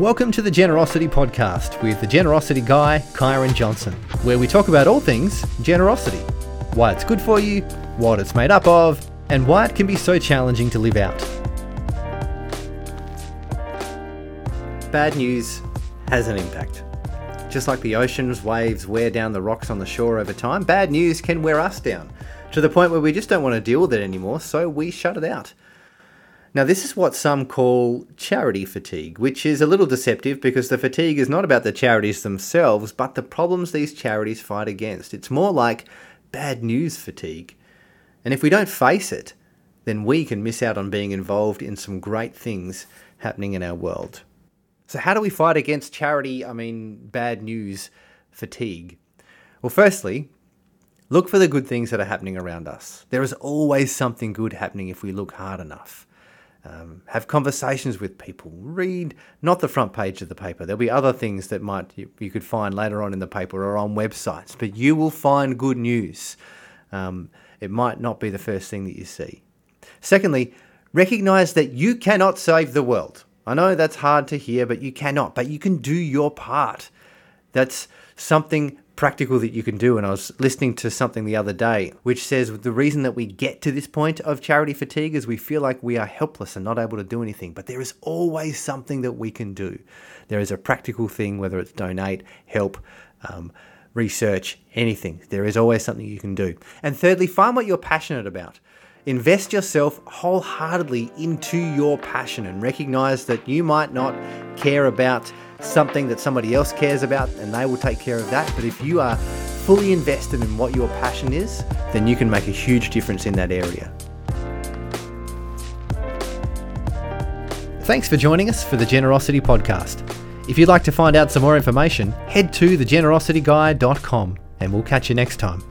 Welcome to the Generosity Podcast with the Generosity Guy, Kyron Johnson, where we talk about all things generosity why it's good for you, what it's made up of, and why it can be so challenging to live out. Bad news has an impact. Just like the ocean's waves wear down the rocks on the shore over time, bad news can wear us down to the point where we just don't want to deal with it anymore, so we shut it out. Now, this is what some call charity fatigue, which is a little deceptive because the fatigue is not about the charities themselves, but the problems these charities fight against. It's more like bad news fatigue. And if we don't face it, then we can miss out on being involved in some great things happening in our world. So, how do we fight against charity, I mean, bad news fatigue? Well, firstly, look for the good things that are happening around us. There is always something good happening if we look hard enough. Um, have conversations with people. Read not the front page of the paper. There'll be other things that might you, you could find later on in the paper or on websites, but you will find good news. Um, it might not be the first thing that you see. Secondly, recognize that you cannot save the world. I know that's hard to hear, but you cannot. But you can do your part. That's something practical that you can do. And I was listening to something the other day which says the reason that we get to this point of charity fatigue is we feel like we are helpless and not able to do anything. But there is always something that we can do. There is a practical thing, whether it's donate, help, um, research, anything. There is always something you can do. And thirdly, find what you're passionate about. Invest yourself wholeheartedly into your passion and recognize that you might not care about something that somebody else cares about and they will take care of that. But if you are fully invested in what your passion is, then you can make a huge difference in that area. Thanks for joining us for the Generosity Podcast. If you'd like to find out some more information, head to thegenerosityguy.com and we'll catch you next time.